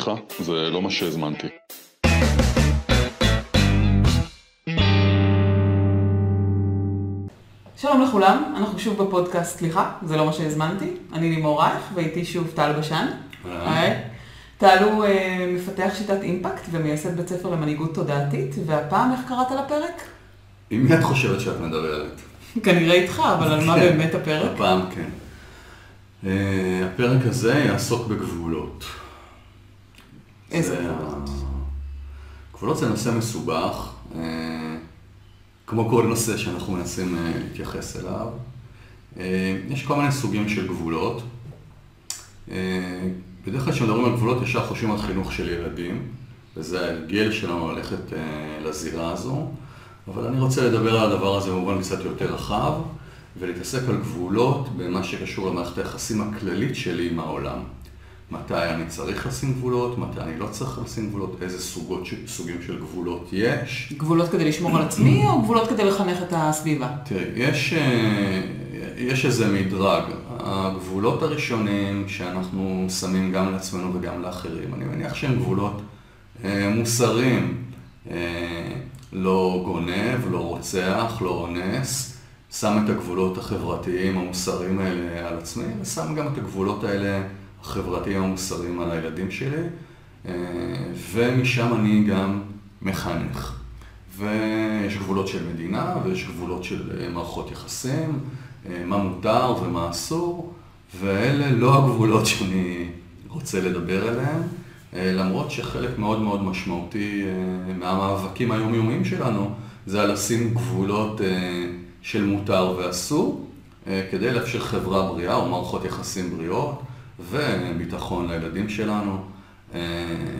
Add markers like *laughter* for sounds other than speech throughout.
סליחה, זה לא מה שהזמנתי. שלום לכולם, אנחנו שוב בפודקאסט סליחה, זה לא מה שהזמנתי. אני לימור רייך, ואיתי שוב טל בשן. היי. טל הוא אה, מפתח שיטת אימפקט ומייסד בית ספר למנהיגות תודעתית, והפעם איך קראת לפרק? עם מי את חושבת שאת מדברת? כנראה איתך, אבל על מה כן. באמת הפרק? הפעם כן. אה, הפרק הזה יעסוק בגבולות. איזה זה גבולות? גבולות זה נושא מסובך, אה, כמו כל נושא שאנחנו מנסים אה, להתייחס אליו. אה, יש כל מיני סוגים של גבולות. בדרך כלל כשמדברים על גבולות ישר חושבים על חינוך של ילדים, וזה ההרגל שלנו ללכת לזירה הזו, אבל אני רוצה לדבר על הדבר הזה במובן קצת יותר רחב, ולהתעסק על גבולות במה שקשור למערכת היחסים הכללית שלי עם העולם. מתי אני צריך לשים גבולות, מתי אני לא צריך לשים גבולות, איזה סוגות, סוגים של גבולות יש. גבולות כדי לשמור על עצמי, או גבולות כדי לחנך את הסביבה? תראי, יש, אה, יש איזה מדרג. הגבולות הראשונים שאנחנו שמים גם לעצמנו וגם לאחרים, אני מניח שהם גבולות אה, מוסריים. אה, לא גונב, לא רוצח, לא אונס. שם את הגבולות החברתיים המוסריים האלה על עצמי, ושם גם את הגבולות האלה החברתיים המוסריים על הילדים שלי, אה, ומשם אני גם מחנך. ויש גבולות של מדינה, ויש גבולות של אה, מערכות יחסים, אה, מה מותר ומה אסור, ואלה לא הגבולות שאני רוצה לדבר עליהם, אה, למרות שחלק מאוד מאוד משמעותי מהמאבקים היומיומיים שלנו, זה על לשים גבולות של מותר ואסור, כדי לאפשר חברה בריאה או מערכות יחסים בריאות וביטחון לילדים שלנו. אה,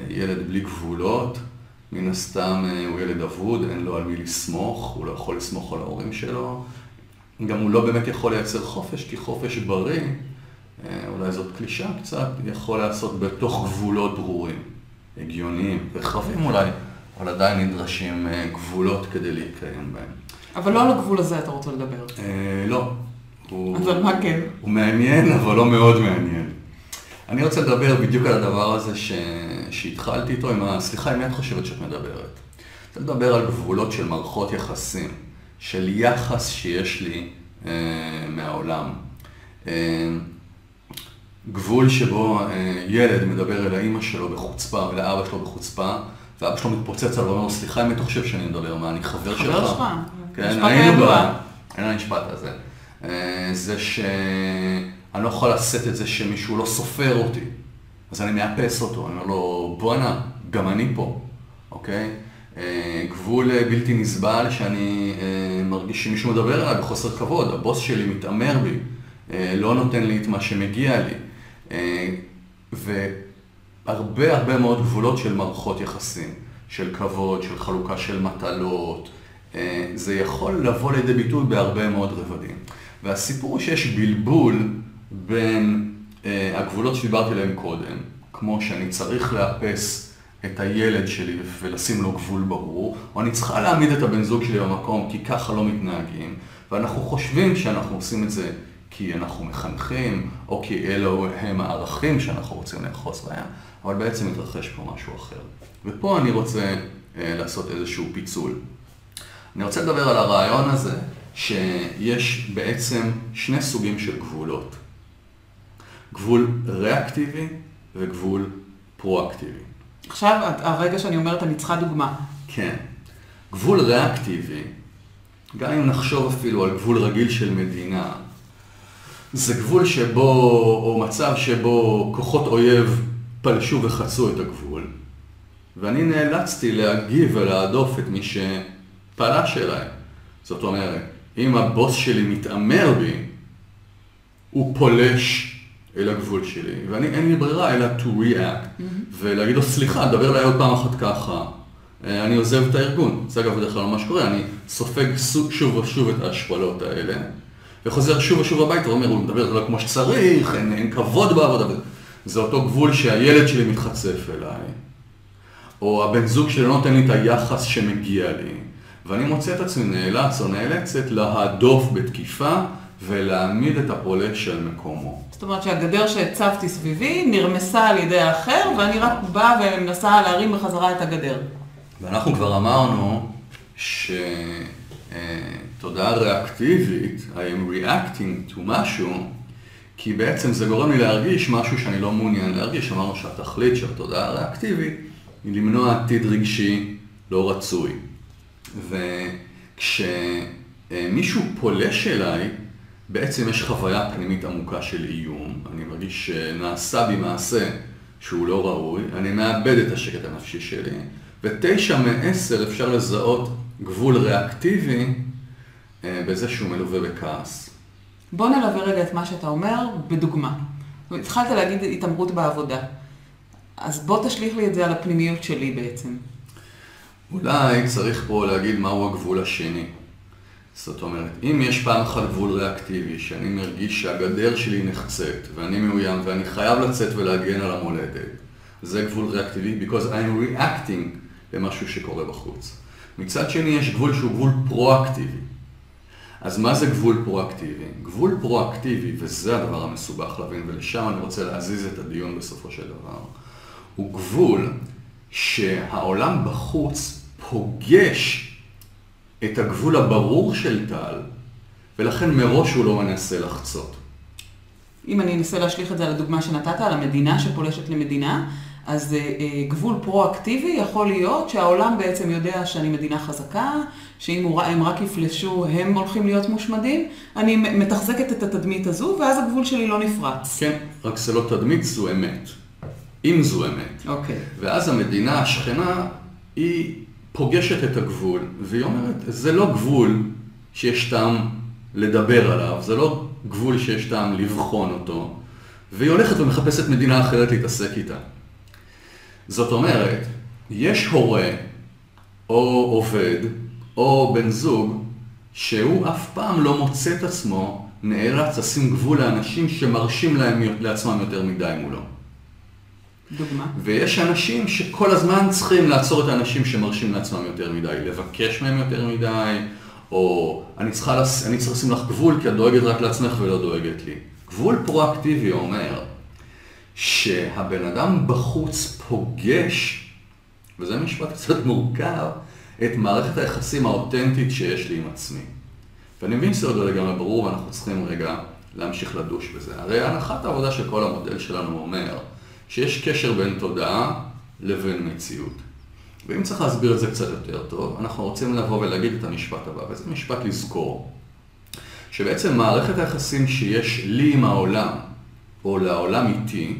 ילד בלי גבולות, מן הסתם אה, הוא ילד אבוד, אין לו על מי לסמוך, הוא לא יכול לסמוך על ההורים שלו. גם הוא לא באמת יכול לייצר חופש, כי חופש בריא, אה, אולי זאת קלישה קצת, יכול להיעשות בתוך גבולות ברורים, הגיוניים, רחבים אולי, אבל עדיין נדרשים גבולות כדי להתקיים בהם. אבל לא על הגבול הזה אתה רוצה לדבר. אה, לא. הוא... אבל מה כן? הוא מעניין, אבל לא מאוד מעניין. אני רוצה לדבר בדיוק על הדבר הזה ש... שהתחלתי איתו, עם ה... סליחה, עם מי את חושבת שאת מדברת? אני רוצה לדבר על גבולות של מערכות יחסים, של יחס שיש לי אה, מהעולם. אה, גבול שבו אה, ילד מדבר אל האימא שלו בחוצפה ולאבא שלו בחוצפה, ואבא שלו מתפוצץ עליו ואומר לו, סליחה, מי אתה חושב שאני מדבר? מה, אני חבר שלך? חבר שלך. כן, היינו. ב... אין המשפט הזה. אה, זה שאני לא יכול לשאת את זה שמישהו לא סופר אותי, אז אני מאפס אותו, אני אומר לו, בואנה, גם אני פה, אוקיי? אה, גבול אה, בלתי נסבל שאני אה, מרגיש שמישהו מדבר עליי בחוסר כבוד, הבוס שלי מתעמר בי, לא נותן לי את מה שמגיע לי. והרבה הרבה מאוד גבולות של מערכות יחסים, של כבוד, של חלוקה של מטלות. זה יכול לבוא לידי ביטוי בהרבה מאוד רבדים. והסיפור שיש בלבול בין אה, הגבולות שדיברתי עליהם קודם, כמו שאני צריך לאפס את הילד שלי ולשים לו גבול ברור, או אני צריכה להעמיד את הבן זוג שלי במקום כי ככה לא מתנהגים, ואנחנו חושבים שאנחנו עושים את זה כי אנחנו מחנכים, או כי אלו הם הערכים שאנחנו רוצים לאחוז בהם, אבל בעצם מתרחש פה משהו אחר. ופה אני רוצה אה, לעשות איזשהו פיצול. אני רוצה לדבר על הרעיון הזה שיש בעצם שני סוגים של גבולות. גבול ריאקטיבי וגבול פרואקטיבי. עכשיו, הרגע שאני אומרת, אני צריכה דוגמה. כן. גבול ריאקטיבי, גם אם נחשוב אפילו על גבול רגיל של מדינה, זה גבול שבו, או מצב שבו כוחות אויב פלשו וחצו את הגבול, ואני נאלצתי להגיב ולהדוף את מי שפלש אליי. זאת אומרת, אם הבוס שלי מתעמר בי, הוא פולש אל הגבול שלי, ואני אין לי ברירה אלא to react, ולהגיד לו סליחה, דבר אליי עוד פעם אחת ככה, אה, אני עוזב את הארגון. זה אגב בדרך כלל מה שקורה, אני סופג שוב ושוב את ההשפלות האלה, וחוזר שוב ושוב הביתה ואומר, הוא מדבר אליי כמו שצריך, אין, אין כבוד בעבודה. זה אותו גבול שהילד שלי מתחצף אליי, או הבן זוג שלי לא נותן לי את היחס שמגיע לי, ואני מוצא את עצמי נאלץ או נאלצת להדוף בתקיפה ולהעמיד את הפולש על מקומו. זאת אומרת שהגדר שהצבתי סביבי נרמסה על ידי האחר, ואני רק באה ומנסה להרים בחזרה את הגדר. ואנחנו כבר אמרנו שתודעה ריאקטיבית, I am reacting to משהו, כי בעצם זה גורם לי להרגיש משהו שאני לא מעוניין להרגיש. אמרנו שהתכלית של התודעה הריאקטיבית היא למנוע עתיד רגשי לא רצוי. וכשמישהו פולש אליי, בעצם יש חוויה פנימית עמוקה של איום. אני מרגיש שנעשה בי מעשה שהוא לא ראוי, אני מאבד את השקט הנפשי שלי, ותשע מעשר אפשר לזהות גבול ריאקטיבי אה, בזה שהוא מלווה בכעס. בוא נלווה רגע את מה שאתה אומר בדוגמה. התחלת להגיד התעמרות בעבודה. אז בוא תשליך לי את זה על הפנימיות שלי בעצם. אולי צריך פה להגיד מהו הגבול השני. זאת אומרת, אם יש פעם אחת גבול ריאקטיבי, שאני מרגיש שהגדר שלי נחצית, ואני מאוים, ואני חייב לצאת ולהגן על המולדת, זה גבול ריאקטיבי, because I'm reacting למשהו שקורה בחוץ. מצד שני, יש גבול שהוא גבול פרואקטיבי. אז מה זה גבול פרואקטיבי? גבול פרואקטיבי, וזה הדבר המסובך להבין, ולשם אני רוצה להזיז את הדיון בסופו של דבר, הוא גבול שהעולם בחוץ פוגש את הגבול הברור של טל, ולכן מראש הוא לא מנסה לחצות. אם אני אנסה להשליך את זה על הדוגמה שנתת, על המדינה שפולשת למדינה, אז אה, גבול פרו-אקטיבי יכול להיות שהעולם בעצם יודע שאני מדינה חזקה, שאם הם רק יפלשו הם הולכים להיות מושמדים, אני מתחזקת את התדמית הזו, ואז הגבול שלי לא נפרץ. כן, רק זה לא תדמית, זו אמת. אם זו אמת. אוקיי. ואז המדינה השכנה, היא פוגשת את הגבול, והיא אומרת, זה לא גבול שיש טעם לדבר עליו, זה לא גבול שיש טעם לבחון אותו, והיא הולכת ומחפשת מדינה אחרת להתעסק איתה. זאת אומרת, יש הורה, או עובד, או בן זוג, שהוא אף פעם לא מוצא את עצמו נאלץ לשים גבול לאנשים שמרשים להם לעצמם יותר מדי מולו. דוגמה. ויש אנשים שכל הזמן צריכים לעצור את האנשים שמרשים לעצמם יותר מדי, לבקש מהם יותר מדי, או אני, צריך לשים לך גבול כי את דואגת רק לעצמך ולא דואגת לי. גבול פרואקטיבי אומר שהבן אדם בחוץ פוגש, וזה משפט קצת מורכב, את מערכת היחסים האותנטית שיש לי עם עצמי. ואני מבין שזה עוד לא לגמרי ברור ואנחנו צריכים רגע להמשיך לדוש בזה. הרי הנחת העבודה של כל המודל שלנו אומר שיש קשר בין תודעה לבין מציאות. ואם צריך להסביר את זה קצת יותר טוב, אנחנו רוצים לבוא ולהגיד את המשפט הבא, וזה משפט לזכור, שבעצם מערכת היחסים שיש לי עם העולם, או לעולם איתי,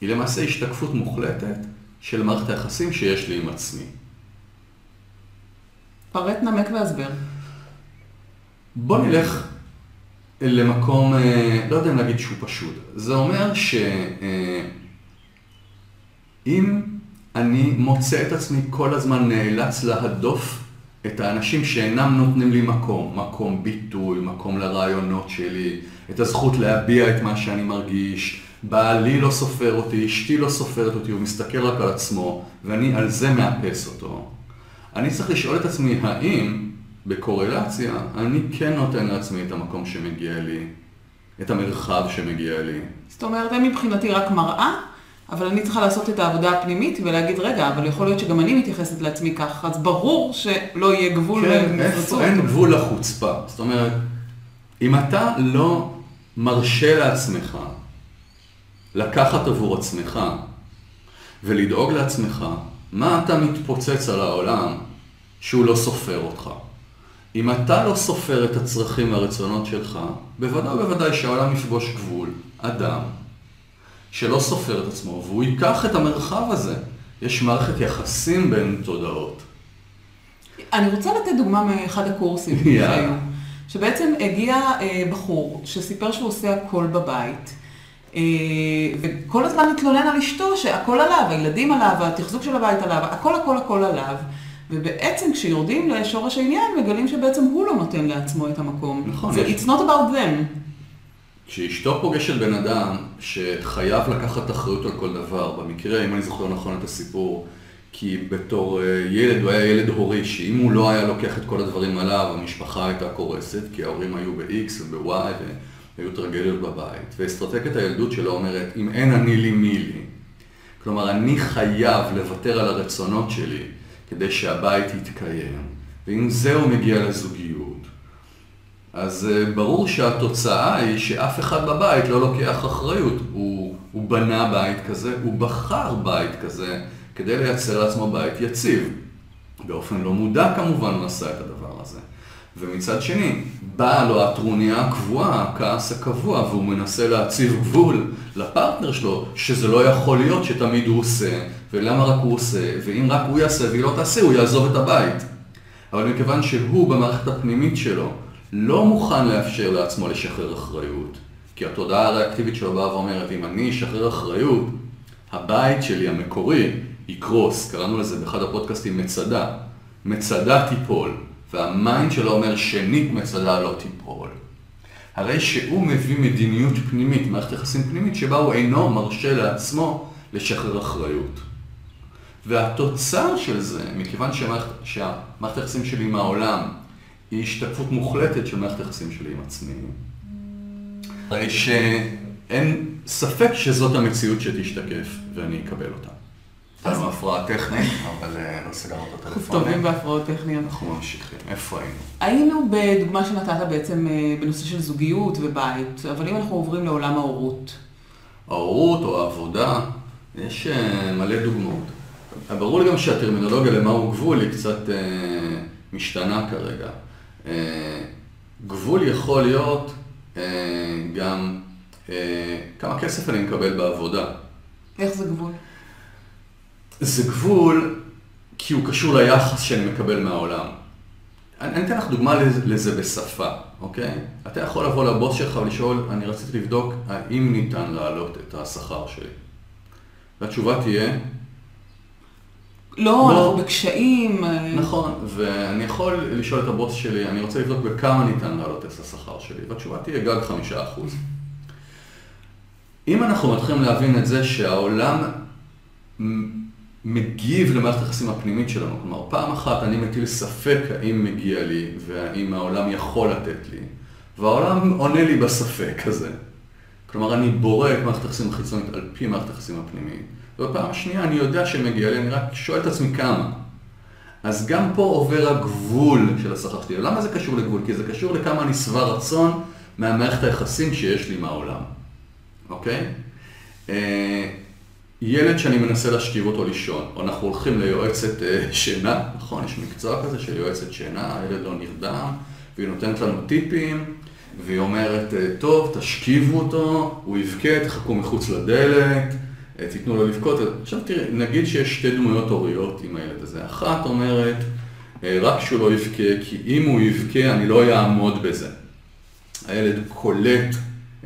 היא למעשה השתקפות מוחלטת של מערכת היחסים שיש לי עם עצמי. פרט, נמק והסבר. בוא נלך למקום, אה, לא יודע אם להגיד שהוא פשוט. זה אומר שאם אה, אני מוצא את עצמי כל הזמן נאלץ להדוף את האנשים שאינם נותנים לי מקום, מקום ביטוי, מקום לרעיונות שלי, את הזכות להביע את מה שאני מרגיש, בעלי לא סופר אותי, אשתי לא סופרת אותי, הוא מסתכל רק על עצמו, ואני על זה מאפס אותו. אני צריך לשאול את עצמי, האם בקורלציה אני כן נותן לעצמי את המקום שמגיע לי, את המרחב שמגיע לי. זאת אומרת, הם מבחינתי רק מראה, אבל אני צריכה לעשות את העבודה הפנימית ולהגיד, רגע, אבל יכול להיות שגם אני מתייחסת לעצמי כך, אז ברור שלא יהיה גבול כן, איפה אין גבול לחוצפה. זאת אומרת, אם אתה לא מרשה לעצמך לקחת עבור עצמך ולדאוג לעצמך, מה אתה מתפוצץ על העולם שהוא לא סופר אותך? אם אתה לא סופר את הצרכים והרצונות שלך, בוודאי ובוודאי שהעולם יפגוש גבול, אדם, שלא סופר את עצמו, והוא ייקח את המרחב הזה. יש מערכת יחסים בין תודעות. אני רוצה לתת דוגמה מאחד הקורסים *laughs* שהיו, שבעצם הגיע אה, בחור שסיפר שהוא עושה הכל בבית, אה, וכל הזמן מתלונן על אשתו שהכל עליו, הילדים עליו, התחזוק של הבית עליו, הכל הכל הכל עליו. ובעצם כשיורדים לשורש העניין, מגלים שבעצם הוא לא נותן לעצמו את המקום. נכון. זה it's not about them. כשאשתו פוגשת בן אדם שחייב לקחת אחריות על כל דבר, במקרה, אם אני זוכר נכון את הסיפור, כי בתור אה, ילד הוא היה ילד הורי, שאם הוא לא היה לוקח את כל הדברים עליו, המשפחה הייתה קורסת, כי ההורים היו ב-X וב-Y והיו טרגדיות בבית. ואסטרטגיית הילדות שלו אומרת, אם אין אני לי מי לי, כלומר, אני חייב לוותר על הרצונות שלי כדי שהבית יתקיים, ואם זהו מגיע לזוגיות, אז אה, ברור שהתוצאה היא שאף אחד בבית לא לוקח אחריות. הוא, הוא בנה בית כזה, הוא בחר בית כזה כדי לייצר לעצמו בית יציב. באופן לא מודע כמובן הוא עשה את הדבר הזה. ומצד שני, באה לו הטרוניה הקבועה, הכעס הקבוע, והוא מנסה להציב גבול לפרטנר שלו, שזה לא יכול להיות שתמיד הוא עושה, ולמה רק הוא עושה, ואם רק הוא יעשה והיא לא תעשה, הוא יעזוב את הבית. אבל מכיוון שהוא במערכת הפנימית שלו לא מוכן לאפשר לעצמו לשחרר אחריות, כי התודעה הריאקטיבית שלו באה ואומרת, אם אני אשחרר אחריות, הבית שלי המקורי יקרוס, קראנו לזה באחד הפודקאסטים מצדה, מצדה תיפול. והמיינד שלו אומר שנית מצדה לא תיפול. הרי שהוא מביא מדיניות פנימית, מערכת יחסים פנימית, שבה הוא אינו מרשה לעצמו לשחרר אחריות. והתוצר של זה, מכיוון שמערכת, שהמערכת היחסים שלי עם העולם היא השתקפות מוחלטת של מערכת היחסים שלי עם עצמי, הרי שאין ספק שזאת המציאות שתשתקף ואני אקבל אותה. הייתה לנו הפרעה טכנית, אבל אה, לא סגרנו את הטלפון. טובים בהפרעות טכניות. אנחנו ממשיכים. איפה היינו? היינו בדוגמה שנתת בעצם אה, בנושא של זוגיות ובית, אבל אם אנחנו עוברים לעולם ההורות. ההורות או העבודה, יש אה, מלא דוגמאות. ברור לי גם שהטרמינולוגיה למהו גבול היא קצת משתנה כרגע. גבול יכול להיות גם כמה כסף אני מקבל בעבודה. איך זה גבול? זה גבול כי הוא קשור ליחס שאני מקבל מהעולם. אני, אני אתן לך דוגמה לזה בשפה, אוקיי? אתה יכול לבוא לבוס שלך ולשאול, אני רציתי לבדוק האם ניתן להעלות את השכר שלי. והתשובה תהיה... לא, לא, אנחנו בקשיים. אה. נכון, ואני יכול לשאול את הבוס שלי, אני רוצה לבדוק בכמה ניתן להעלות את השכר שלי, והתשובה תהיה גג חמישה אחוז. אם אנחנו מתחילים להבין את זה שהעולם מגיב למערכת היחסים הפנימית שלנו. כלומר, פעם אחת אני מטיל ספק האם מגיע לי והאם העולם יכול לתת לי, והעולם עונה לי בספק הזה. כלומר, אני בורא את מערכת היחסים החיצונית על פי מערכת היחסים הפנימית, ובפעם השנייה אני יודע שמגיע לי, אני רק שואל את עצמי כמה. אז גם פה עובר הגבול של השכר שלי. למה זה קשור לגבול? כי זה קשור לכמה אני שבע רצון מהמערכת היחסים שיש לי עם העולם, אוקיי? ילד שאני מנסה להשכיב אותו לישון, או אנחנו הולכים ליועצת אה, שינה, נכון, יש מקצוע כזה של יועצת שינה, הילד לא נרדם, והיא נותנת לנו טיפים, והיא אומרת, אה, טוב, תשכיבו אותו, הוא יבכה, תחכו מחוץ לדלת, אה, תיתנו לו לבכות. עכשיו תראי, נגיד שיש שתי דמויות הוריות עם הילד הזה. אחת אומרת, רק שהוא לא יבכה, כי אם הוא יבכה אני לא אעמוד בזה. הילד קולט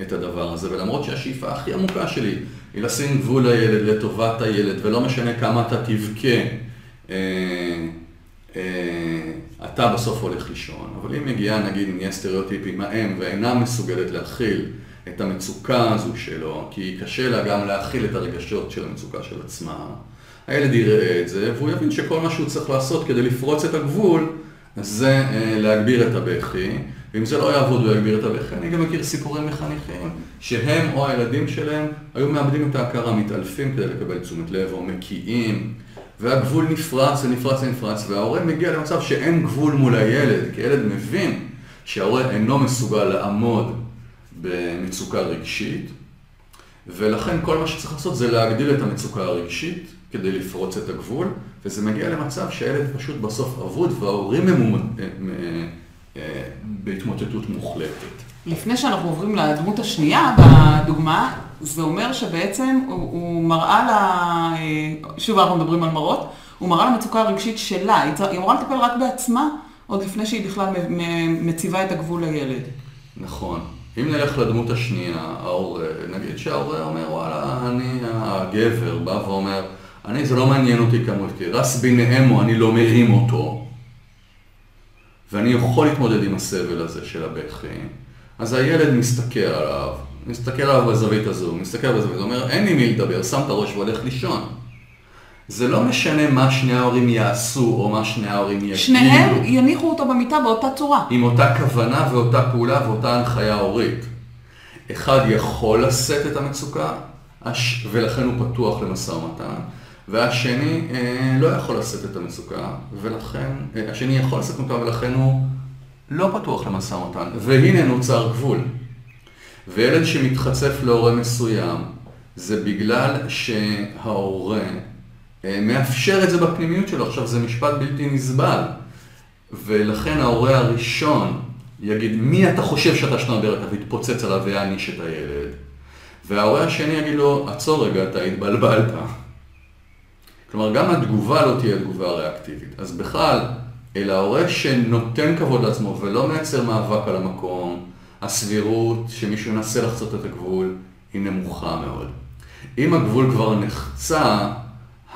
את הדבר הזה, ולמרות שהשאיפה הכי עמוקה שלי היא לשים גבול לילד, לטובת הילד, ולא משנה כמה אתה תבכה, אה, אה, אתה בסוף הולך לישון. אבל אם מגיעה, נגיד, נהיה סטריאוטיפים, האם ואינה מסוגלת להכיל את המצוקה הזו שלו, כי קשה לה גם להכיל את הרגשות של המצוקה של עצמה, הילד יראה את זה, והוא יבין שכל מה שהוא צריך לעשות כדי לפרוץ את הגבול, זה אה, להגביר את הבכי. ואם זה לא יעבוד ויגביר את הבכי, אני גם מכיר סיפורים מחניכים שהם או הילדים שלהם היו מאבדים את ההכרה, מתעלפים כדי לקבל תשומת לב או מקיאים והגבול נפרץ ונפרץ ונפרץ וההורה מגיע למצב שאין גבול מול הילד כי הילד מבין שההורה אינו מסוגל לעמוד במצוקה רגשית ולכן כל מה שצריך לעשות זה להגדיל את המצוקה הרגשית כדי לפרוץ את הגבול וזה מגיע למצב שהילד פשוט בסוף אבוד וההורים ממומ... אה, בהתמוטטות מוחלטת. לפני שאנחנו עוברים לדמות השנייה בדוגמה, זה אומר שבעצם הוא, הוא מראה לה, אה, שוב אנחנו מדברים על מראות, הוא מראה למצוקה הרגשית שלה, היא, אמורה לטפל רק בעצמה, עוד לפני שהיא בכלל מציבה את הגבול לילד. נכון. אם נלך לדמות השנייה, ההורה, נגיד שההורה אומר, וואלה, אני הגבר, בא ואומר, אני, זה לא מעניין אותי כמות, כי רס ביניהם או אני לא מרים אותו. ואני יכול להתמודד עם הסבל הזה של הבכי, אז הילד מסתכל עליו, מסתכל עליו בזווית הזו, מסתכל בזווית, הזו, אומר, אין לי מי לדבר, שם את הראש והולך לישון. זה לא משנה מה שני ההורים יעשו או מה שני ההורים יגידו. שניהם יניחו אותו במיטה באותה צורה. עם אותה כוונה ואותה פעולה ואותה הנחיה הורית. אחד יכול לשאת את המצוקה, ולכן הוא פתוח למשא ומתן, והשני אה, לא יכול לשאת את המצוקה, ולכן, אה, השני יכול לשאת אותה ולכן הוא לא פתוח למשא ומתן, והנה נוצר גבול. וילד שמתחצף להורה מסוים, זה בגלל שההורה אה, מאפשר את זה בפנימיות שלו. עכשיו, זה משפט בלתי נסבל. ולכן ההורה הראשון יגיד, מי אתה חושב שאתה שנדרת, ויתפוצץ עליו ויעניש את הילד. וההורה השני יגיד לו, עצור רגע, אתה התבלבלת. כלומר, גם התגובה לא תהיה תגובה ריאקטיבית. אז בכלל, אלא ההורה שנותן כבוד לעצמו ולא מייצר מאבק על המקום, הסבירות שמישהו ינסה לחצות את הגבול היא נמוכה מאוד. אם הגבול כבר נחצה,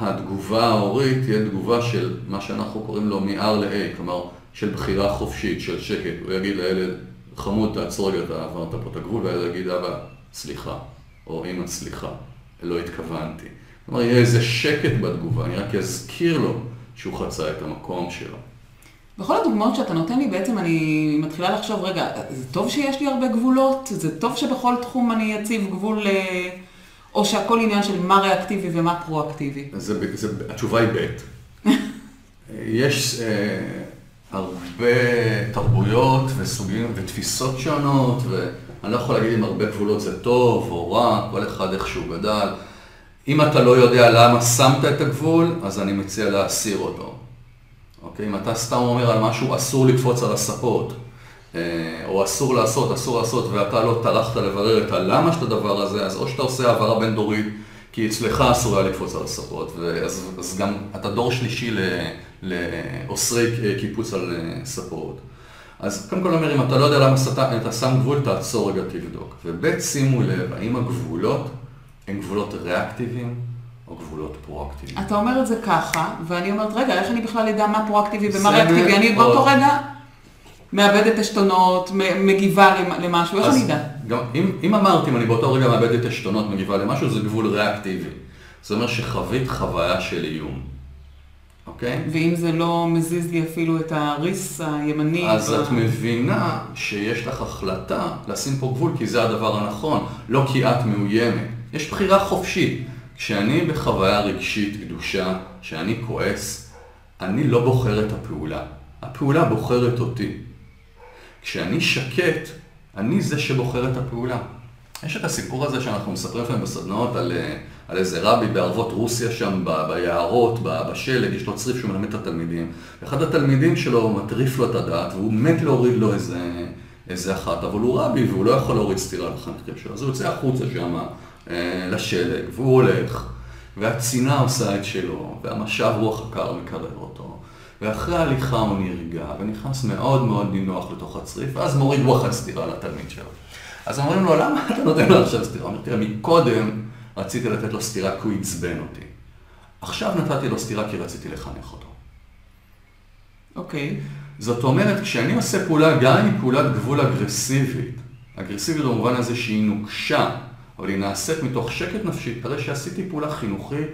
התגובה ההורית תהיה תגובה של מה שאנחנו קוראים לו מ-R ל-A, כלומר של בחירה חופשית, של שקט. הוא יגיד לילד, חמוד, תעצור רגע, אתה עברת פה את הגבול, והילד יגיד, אבא, סליחה, או אמא, סליחה, לא התכוונתי. כלומר, יהיה איזה שקט בתגובה, אני רק אזכיר לו שהוא חצה את המקום שלו. בכל הדוגמאות שאתה נותן לי, בעצם אני מתחילה לחשוב, רגע, זה טוב שיש לי הרבה גבולות? זה טוב שבכל תחום אני אציב גבול, אה, או שהכל עניין של מה ריאקטיבי ומה פרואקטיבי? זה, זה, התשובה היא ב'. *laughs* יש אה, הרבה תרבויות וסוגים ותפיסות שונות, ואני לא יכול להגיד אם הרבה גבולות זה טוב או רע, כל אחד איך שהוא גדל. אם אתה לא יודע למה שמת את הגבול, אז אני מציע להסיר אותו. אוקיי? אם אתה סתם אומר על משהו, אסור לקפוץ על הספות, אה, או אסור לעשות, אסור לעשות, ואתה לא טרחת לברר את הלמה של הדבר הזה, אז או שאתה עושה העברה בין דורית, כי אצלך אסור היה לקפוץ על הספות, ואז, אז גם אתה דור שלישי לאוסרי קיפוץ על אה, ספות. אז קודם כל אומר, אם אתה לא יודע למה סתה, אתה שם גבול, תעצור רגע, תבדוק. וב' שימו לב, האם הגבולות הם גבולות ריאקטיביים או גבולות פרואקטיביים. אתה אומר את זה ככה, ואני אומרת, רגע, איך אני בכלל אדע מה פרואקטיבי ומה ריאקטיבי? אני. באותו רגע מאבדת עשתונות, מגיבה למ- למשהו, איך אני אדע? גם, אם, אם אמרתי, אם אני באותו רגע מאבד את עשתונות, מגיבה למשהו, זה גבול ריאקטיבי. זה אומר שחווית חוויה של איום, אוקיי? ואם זה לא מזיז לי אפילו את הריס הימני. אז ב- את מבינה שיש לך החלטה לשים פה גבול, כי זה הדבר הנכון, לא כי את מאוימת. יש בחירה חופשית. כשאני בחוויה רגשית קדושה, כשאני כועס, אני לא בוחר את הפעולה. הפעולה בוחרת אותי. כשאני שקט, אני זה שבוחר את הפעולה. יש את הסיפור הזה שאנחנו מספרים לפעמים בסדנאות על, אה, על איזה רבי בערבות רוסיה שם ב- ביערות, ב- בשלג, יש לו צריף שהוא מלמד את התלמידים. אחד התלמידים שלו מטריף לו את הדעת והוא מת להוריד לו איזה, איזה אחת, אבל הוא רבי והוא לא יכול להוריד סטירה לחנכים שלו. אז הוא יוצא החוצה שם לשלג והוא הולך, והצינה עושה את שלו, והמשב רוח הקר מקרר אותו. ואחרי ההליכה הוא נרגע, ונכנס מאוד מאוד נינוח לתוך הצריף, ואז מוריד וואחד סטירה לתלמיד שלו. אז אומרים לו, למה אתה נותן לו עכשיו סטירה? הוא אומר, תראה, מקודם רציתי לתת לו סטירה כי הוא עצבן אותי. עכשיו נתתי לו סטירה כי רציתי לחנך אותו. אוקיי. זאת אומרת, כשאני עושה פעולה, גם אם היא פעולת גבול אגרסיבית, אגרסיבית במובן הזה שהיא נוקשה, אבל היא נעשית מתוך שקט נפשי, הרי שעשיתי פעולה חינוכית,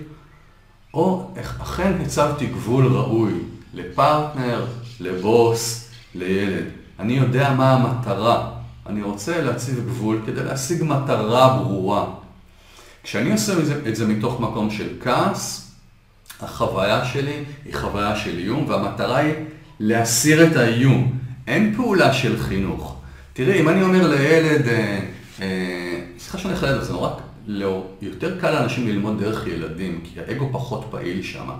או אכן הצבתי גבול ראוי לפרטנר, לבוס, לילד. אני יודע מה המטרה. אני רוצה להציב גבול כדי להשיג מטרה ברורה. כשאני עושה את זה, את זה מתוך מקום של כעס, החוויה שלי היא חוויה של איום, והמטרה היא להסיר את האיום. אין פעולה של חינוך. תראי, אם אני אומר לילד, אה, סליחה שאני אחלט את זה, נורא, לא, יותר קל לאנשים ללמוד דרך ילדים, כי האגו פחות פעיל שם.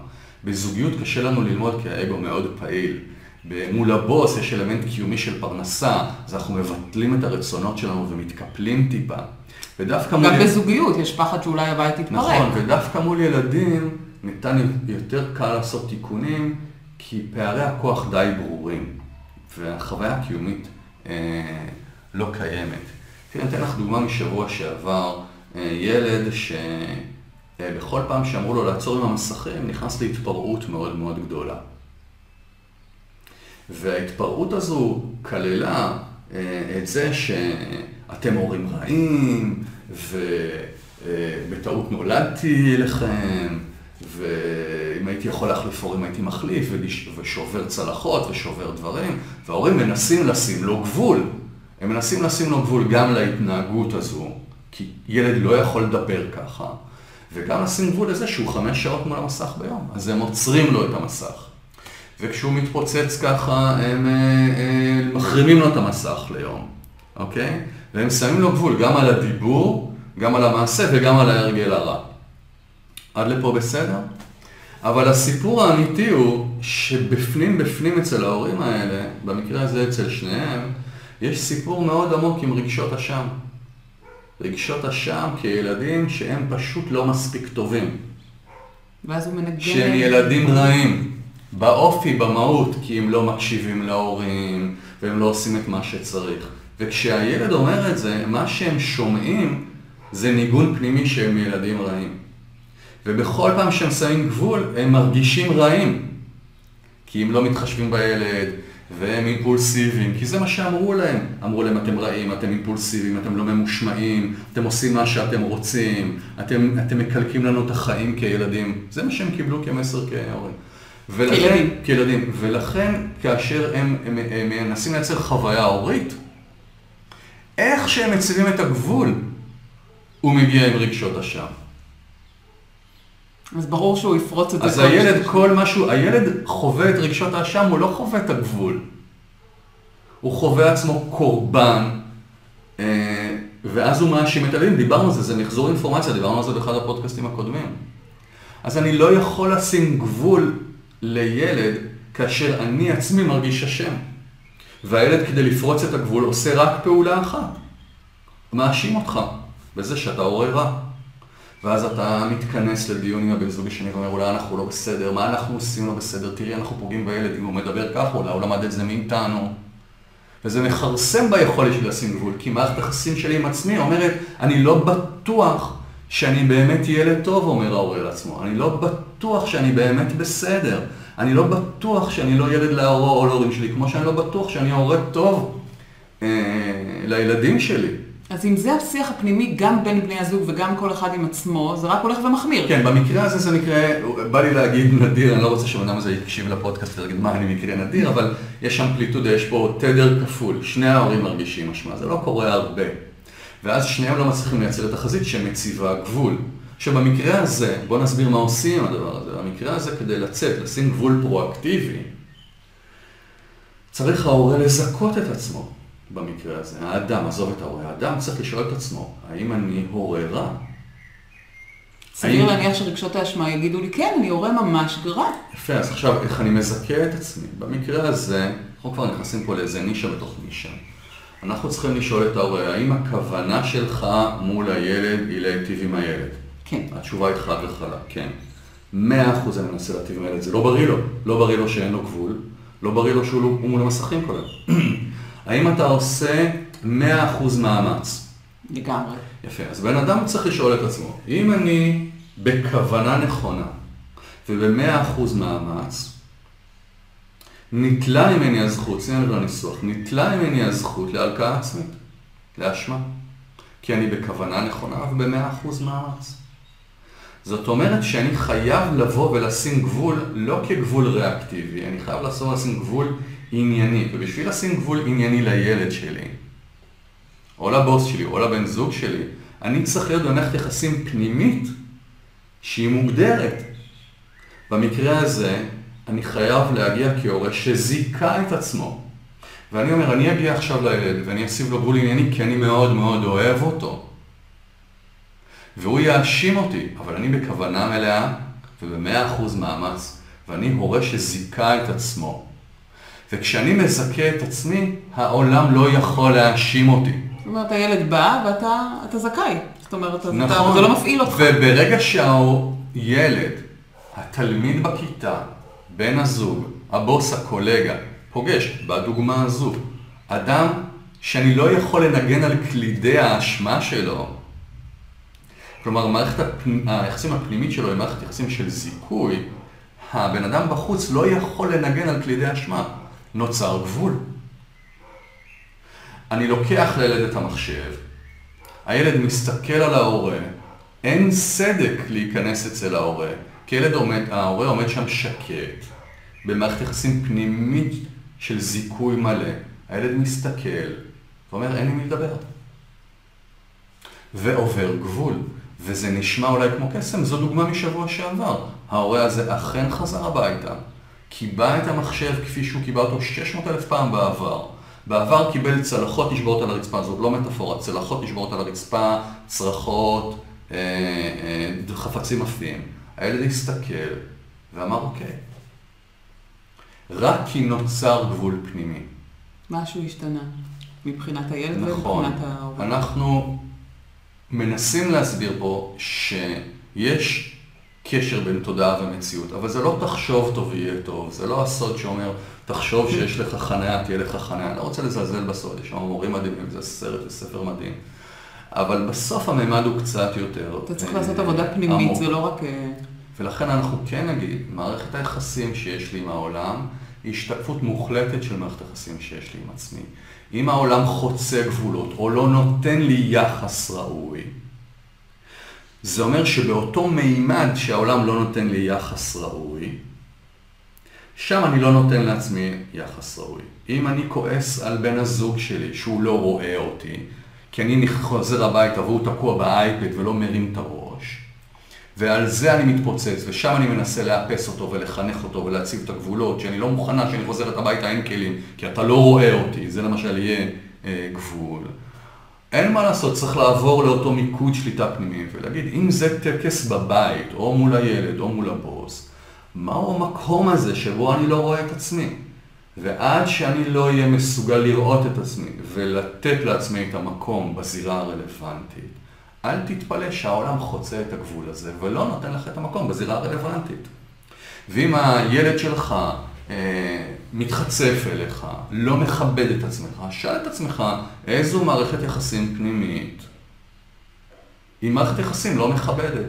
בזוגיות קשה לנו ללמוד כי האגו מאוד פעיל. מול הבוס יש אלמנט קיומי של פרנסה, אז אנחנו מבטלים את הרצונות שלנו ומתקפלים טיפה. ודווקא גם מול... בזוגיות יש פחד שאולי הבית יתפרק. נכון, ודווקא מול ילדים ניתן יותר קל לעשות תיקונים, כי פערי הכוח די ברורים, והחוויה הקיומית אה, לא קיימת. אני אתן לך דוגמה משבוע שעבר, אה, ילד שבכל פעם שאמרו לו לעצור עם המסכים, נכנס להתפרעות מאוד מאוד גדולה. וההתפרעות הזו כללה אה, את זה שאתם הורים רעים, ובטעות נולדתי לכם, ואם הייתי יכול להחליף הורים הייתי מחליף, ושובר צלחות ושובר דברים, וההורים מנסים לשים לו גבול. הם מנסים לשים לו גבול גם להתנהגות הזו, כי ילד לא יכול לדבר ככה, וגם לשים גבול לזה שהוא חמש שעות מול המסך ביום, אז הם עוצרים לו את המסך. וכשהוא מתפוצץ ככה, הם אה, אה, מחרימים לו את המסך ליום, אוקיי? והם שמים לו גבול גם על הדיבור, גם על המעשה וגם על ההרגל הרע. עד לפה בסדר? אבל הסיפור האמיתי הוא שבפנים בפנים אצל ההורים האלה, במקרה הזה אצל שניהם, יש סיפור מאוד עמוק עם רגשות אשם. רגשות אשם כילדים שהם פשוט לא מספיק טובים. ואז הוא מנגן... שהם ילדים רעים. באופי, במהות, כי הם לא מקשיבים להורים, והם לא עושים את מה שצריך. וכשהילד אומר את זה, מה שהם שומעים זה ניגון פנימי שהם ילדים רעים. ובכל פעם שהם שמים גבול, הם מרגישים רעים. כי הם לא מתחשבים בילד, והם אימפולסיביים, כי זה מה שאמרו להם. אמרו להם, אתם רעים, אתם אימפולסיביים, אתם לא ממושמעים, אתם עושים מה שאתם רוצים, אתם, אתם מקלקים לנו את החיים כילדים. זה מה שהם קיבלו כמסר כהורים. ולכן, כילדים. ולכן, כאשר הם, הם, הם מנסים לייצר חוויה הורית, איך שהם מציבים את הגבול, הוא מגיע עם רגשות אשם. אז ברור שהוא יפרוץ את זה. אז הילד, כל משהו, הילד חווה את רגשות האשם, הוא לא חווה את הגבול. הוא חווה עצמו קורבן, אה, ואז הוא מאשים את הילדים. דיברנו על זה, זה מחזור אינפורמציה, דיברנו על זה באחד הפודקאסטים הקודמים. אז אני לא יכול לשים גבול לילד כאשר אני עצמי מרגיש אשם. והילד כדי לפרוץ את הגבול עושה רק פעולה אחת. מאשים אותך בזה שאתה הורה רע. ואז אתה מתכנס לדיון עם הבן זוג השני ואומר, אולי אנחנו לא בסדר, מה אנחנו עושים לא בסדר? תראי, אנחנו פוגעים בילד, אם הוא מדבר ככה, אולי הוא למד את זה מאיתנו. וזה מכרסם ביכולת שלי לשים גבול, כי מערכת היחסים שלי עם עצמי אומרת, אני לא בטוח שאני באמת ילד טוב, אומר ההורה לעצמו. אני לא בטוח שאני באמת בסדר. אני לא בטוח שאני לא ילד להורה או להורים שלי, כמו שאני לא בטוח שאני הורה טוב אה, לילדים שלי. אז אם זה השיח הפנימי גם בין בני הזוג וגם כל אחד עם עצמו, זה רק הולך ומחמיר. כן, במקרה הזה זה מקרה, בא לי להגיד נדיר, אני לא רוצה שהבן הזה יקשיב לפודקאסט ולהגיד מה אני מקרה נדיר, אבל יש אמפליטודה, יש פה תדר כפול, שני ההורים מרגישים משמע, זה לא קורה הרבה. ואז שניהם לא מצליחים לייצר את החזית שמציבה גבול. עכשיו במקרה הזה, בואו נסביר מה עושים עם הדבר הזה. במקרה הזה, כדי לצאת, לשים גבול פרואקטיבי, צריך ההורה לזכות את עצמו. במקרה הזה, האדם, עזוב את ההורה, האדם צריך לשאול את עצמו, האם אני הורה רע? סביר להניח שרגשות האשמה יגידו לי, כן, אני הורה ממש גרע. יפה, אז עכשיו, איך אני מזכה את עצמי? במקרה הזה, אנחנו כבר נכנסים פה לאיזה נישה בתוך נישה. אנחנו צריכים לשאול את ההורה, האם הכוונה שלך מול הילד היא להיטיב עם הילד? כן. התשובה היא חד וחלק, כן. מאה אחוז אני מנסה להיטיב עם הילד, זה לא בריא לו. לא בריא לו שאין לו גבול, לא בריא לו שהוא לא- מול המסכים כל היום. *clears throat* האם אתה עושה 100% מאמץ? לגמרי. יפה, אז בן אדם צריך לשאול את עצמו, אם אני בכוונה נכונה וב-100% מאמץ, ניטלה ממני הזכות, שימו לב לניסוח, ניטלה ממני הזכות להלקאה עצמית, לאשמה. כי אני בכוונה נכונה וב-100% מאמץ. זאת אומרת שאני חייב לבוא ולשים גבול, לא כגבול ריאקטיבי, אני חייב לעשות לשים גבול ענייני, ובשביל לשים גבול ענייני לילד שלי, או לבוס שלי, או לבן זוג שלי, אני צריך להיות במערכת יחסים פנימית שהיא מוגדרת. במקרה הזה, אני חייב להגיע כהורה שזיכה את עצמו. ואני אומר, אני אגיע עכשיו לילד ואני אשים לו גבול ענייני כי אני מאוד מאוד אוהב אותו. והוא יאשים אותי, אבל אני בכוונה מלאה ובמאה אחוז מאמץ, ואני הורה שזיכה את עצמו. וכשאני מזכה את עצמי, העולם לא יכול להאשים אותי. זאת אומרת, הילד בא ואתה זכאי. זאת אומרת, נכון. אתה, זה לא מפעיל אותך. וברגע שהילד, התלמיד בכיתה, בן הזוג, הבוס, הקולגה, פוגש, בדוגמה הזו, אדם שאני לא יכול לנגן על קלידי האשמה שלו, כלומר, מערכת הפנ... היחסים הפנימית שלו היא מערכת יחסים של זיכוי, הבן אדם בחוץ לא יכול לנגן על קלידי אשמה. נוצר גבול. אני לוקח לילד את המחשב, הילד מסתכל על ההורה, אין סדק להיכנס אצל ההורה, כי ילד עומד, ההורה עומד שם שקט, במערכת יחסים פנימית של זיכוי מלא. הילד מסתכל ואומר, אין לי מי לדבר. ועובר גבול. וזה נשמע אולי כמו קסם, זו דוגמה משבוע שעבר. ההורה הזה אכן חזר הביתה, קיבע את המחשב כפי שהוא קיבע אותו 600 אלף פעם בעבר. בעבר קיבל צלחות נשברות על הרצפה, זאת לא מטאפורה, צלחות נשברות על הרצפה, צרחות, אה, אה, חפצים עפים. הילד הסתכל ואמר, אוקיי, רק כי נוצר גבול פנימי. משהו השתנה מבחינת הילד נכון. ומבחינת ההורה. אנחנו מנסים להסביר פה שיש קשר בין תודעה ומציאות, אבל זה לא תחשוב טוב יהיה טוב, זה לא הסוד שאומר תחשוב שיש לך חניה, תהיה לך חניה. אני לא רוצה לזלזל בסוד, יש שם מורים מדהימים, זה סרט וספר מדהים. אבל בסוף הממד הוא קצת יותר... אתה צריך אה, לעשות עבודה פנימית. זה לא רק... אה, ולכן אנחנו כן נגיד, מערכת היחסים שיש לי עם העולם היא השתקפות מוחלטת של מערכת היחסים שיש לי עם עצמי. אם העולם חוצה גבולות או לא נותן לי יחס ראוי, זה אומר שבאותו מימד שהעולם לא נותן לי יחס ראוי, שם אני לא נותן לעצמי יחס ראוי. אם אני כועס על בן הזוג שלי שהוא לא רואה אותי, כי אני חוזר הביתה והוא תקוע באייפד ולא מרים את הראש, ועל זה אני מתפוצץ, ושם אני מנסה לאפס אותו ולחנך אותו ולהציב את הגבולות, שאני לא מוכנה שאני חוזרת הביתה אין כלים, כי אתה לא רואה אותי, זה למשל יהיה אה, גבול. אין מה לעשות, צריך לעבור לאותו מיקוד שליטה פנימי ולהגיד, אם זה טקס בבית, או מול הילד, או מול הבוס, מהו המקום הזה שבו אני לא רואה את עצמי? ועד שאני לא אהיה מסוגל לראות את עצמי ולתת לעצמי את המקום בזירה הרלוונטית, אל תתפלא שהעולם חוצה את הגבול הזה ולא נותן לך את המקום בזירה הרלוונטית. ואם הילד שלך מתחצף אליך, לא מכבד את עצמך, שאל את עצמך איזו מערכת יחסים פנימית היא מערכת יחסים לא מכבדת.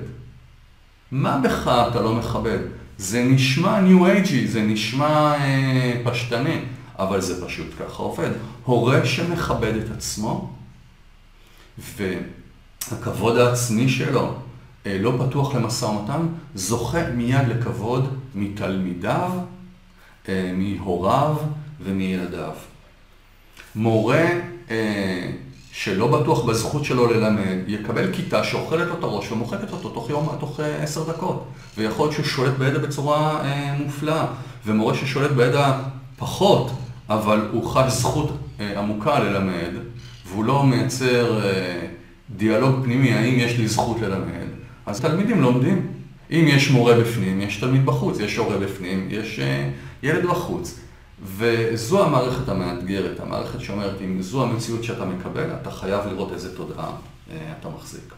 מה בך אתה לא מכבד? זה נשמע ניו אייג'י, זה נשמע אה, פשטני, אבל זה פשוט ככה עובד. הורה שמכבד את עצמו, והכבוד העצמי שלו אה, לא פתוח למשא ומתן, זוכה מיד לכבוד מתלמידיו, אה, מהוריו ומילדיו. מורה אה, שלא בטוח בזכות שלו ללמד, יקבל כיתה שאוכלת לו את הראש ומוחקת אותו תוך יום, תוך אה, עשר דקות. ויכול להיות שהוא שולט בידע בצורה אה, מופלאה. ומורה ששולט בידע פחות, אבל הוא חש זכות אה, עמוקה ללמד, והוא לא מייצר אה, דיאלוג פנימי, האם יש לי זכות ללמד, אז תלמידים לומדים. אם יש מורה בפנים, יש תלמיד בחוץ, יש הורה בפנים, יש אה, ילד בחוץ. וזו המערכת המאתגרת, המערכת שאומרת, אם זו המציאות שאתה מקבל, אתה חייב לראות איזה תודעה אה, אתה מחזיק.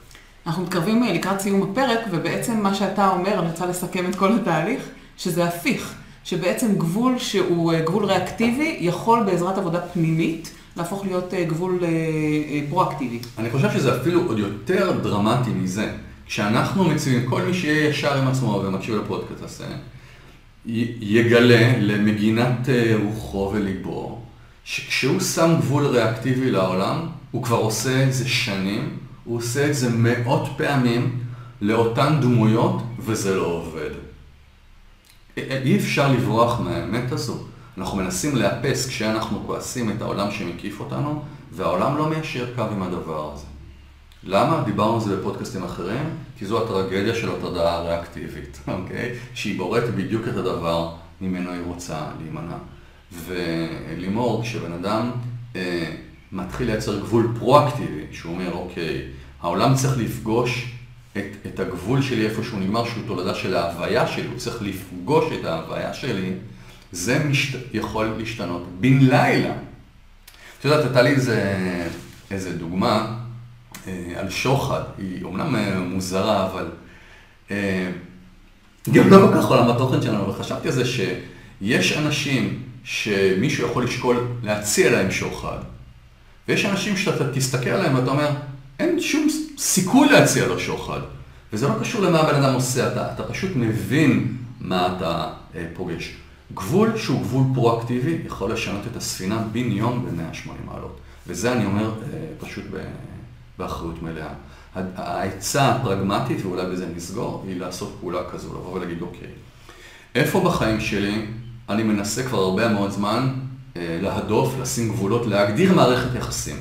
אנחנו מתקרבים אה, לקראת סיום הפרק, ובעצם מה שאתה אומר, אני רוצה לסכם את כל התהליך, שזה הפיך, שבעצם גבול שהוא אה, גבול ריאקטיבי, יכול בעזרת עבודה פנימית להפוך להיות גבול פרואקטיבי. אני חושב שזה אפילו עוד יותר דרמטי מזה. כשאנחנו מציבים, כל מי שיהיה ישר עם עצמו ומקשיב לפודקאסט הזה, יגלה למגינת אה, רוחו וליבו, שכשהוא שם גבול ריאקטיבי לעולם, הוא כבר עושה את זה שנים, הוא עושה את זה מאות פעמים לאותן דמויות, וזה לא עובד. אי- אי אפשר לברוח מהאמת הזו. אנחנו מנסים לאפס כשאנחנו כועסים את העולם שמקיף אותנו, והעולם לא מיישר קו עם הדבר הזה. למה? דיברנו על זה בפודקאסטים אחרים, כי זו הטרגדיה של התודעה הריאקטיבית, *laughs* אוקיי? שהיא בוראת בדיוק את הדבר ממנו היא רוצה להימנע. ולימור, כשבן אדם אה, מתחיל לייצר גבול פרואקטיבי, שהוא אומר, אוקיי, העולם צריך לפגוש את, את הגבול שלי איפה שהוא נגמר, שהוא תולדה של ההוויה שלי, הוא צריך לפגוש את ההוויה שלי, זה משת... יכול להשתנות בן לילה. את יודעת, הייתה לי איזה, איזה דוגמה על שוחד, היא אומנם אה, מוזרה, אבל אה, גם לא כל כך עולם התוכן שלנו, אבל חשבתי על זה שיש אנשים שמישהו יכול לשקול להציע להם שוחד, ויש אנשים שאתה תסתכל עליהם ואתה אומר, אין שום סיכוי להציע לו שוחד. וזה לא קשור למה הבן אדם עושה, אתה, אתה פשוט מבין מה אתה אה, פוגש. גבול שהוא גבול פרואקטיבי יכול לשנות את הספינה בן יום ב-180 מעלות. וזה אני אומר אה, פשוט ב, באחריות מלאה. העצה הפרגמטית, ואולי בזה נסגור, היא לעשות פעולה כזו, לבוא ולהגיד, אוקיי, איפה בחיים שלי אני מנסה כבר הרבה מאוד זמן אה, להדוף, לשים גבולות, להגדיר מערכת יחסים.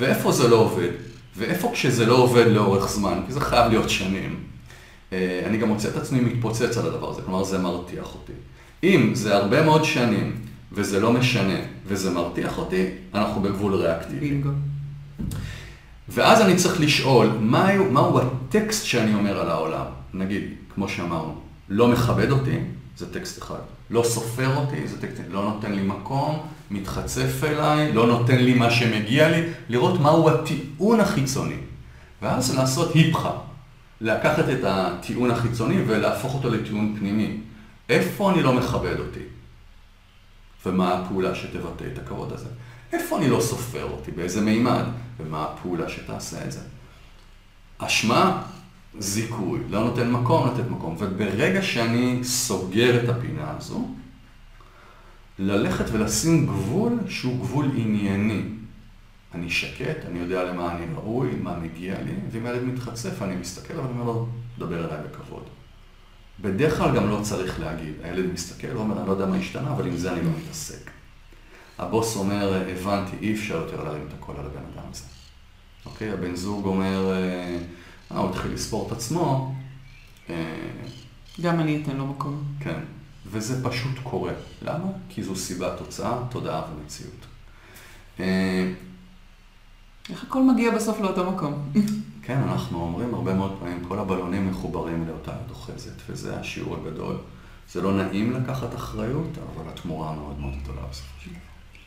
ואיפה זה לא עובד, ואיפה כשזה לא עובד לאורך זמן, כי זה חייב להיות שנים. אה, אני גם מוצא את עצמי מתפוצץ על הדבר הזה, כלומר זה מרתיח אותי. אם זה הרבה מאוד שנים, וזה לא משנה, וזה מרתיח אותי, אנחנו בגבול ריאקטיבי. ואז אני צריך לשאול, מהו, מהו הטקסט שאני אומר על העולם? נגיד, כמו שאמרנו, לא מכבד אותי, זה טקסט אחד. לא סופר אותי, זה טקסט, לא נותן לי מקום, מתחצף אליי, לא נותן לי מה שמגיע לי, לראות מהו הטיעון החיצוני. ואז לעשות היפכה, לקחת את הטיעון החיצוני ולהפוך אותו לטיעון פנימי. איפה אני לא מכבד אותי? ומה הפעולה שתבטא את הכבוד הזה? איפה אני לא סופר אותי? באיזה מימד? ומה הפעולה שתעשה את זה? אשמה, זיכוי, לא נותן מקום לתת מקום. וברגע שאני סוגר את הפינה הזו, ללכת ולשים גבול שהוא גבול ענייני. אני שקט, אני יודע למה אני ראוי, מה מגיע לי, ואם הילד מתחצף, אני מסתכל, אבל אני אומר לו, דבר אליי בכבוד. בדרך כלל גם לא צריך להגיד. הילד מסתכל, הוא אומר, אני לא יודע מה השתנה, אבל עם זה אני לא מתעסק. הבוס אומר, הבנתי, אי אפשר יותר להרים את הקול על הבן אדם הזה. אוקיי? הבן זוג אומר, אה, הוא התחיל לספור את עצמו. אה, גם אני אתן לו מקום. כן, וזה פשוט קורה. למה? כי זו סיבה, תוצאה, תודעה ומציאות. אה, איך הכל מגיע בסוף לאותו מקום? *laughs* כן, אנחנו אומרים הרבה מאוד פעמים, כל הבלונים מחוברים לאותה דוחזת, וזה השיעור הגדול. זה לא נעים לקחת אחריות, אבל התמורה מאוד מאוד גדולה בסופו של דבר.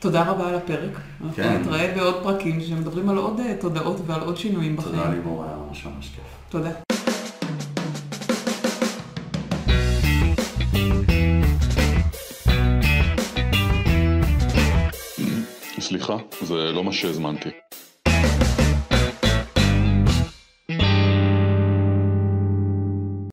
תודה רבה על הפרק. כן. אנחנו נתראה בעוד פרקים שמדברים על עוד אה, תודעות ועל עוד שינויים בחיים. תודה לימור, היה ממש ממש כיף. תודה. סליחה, זה לא מה שהזמנתי.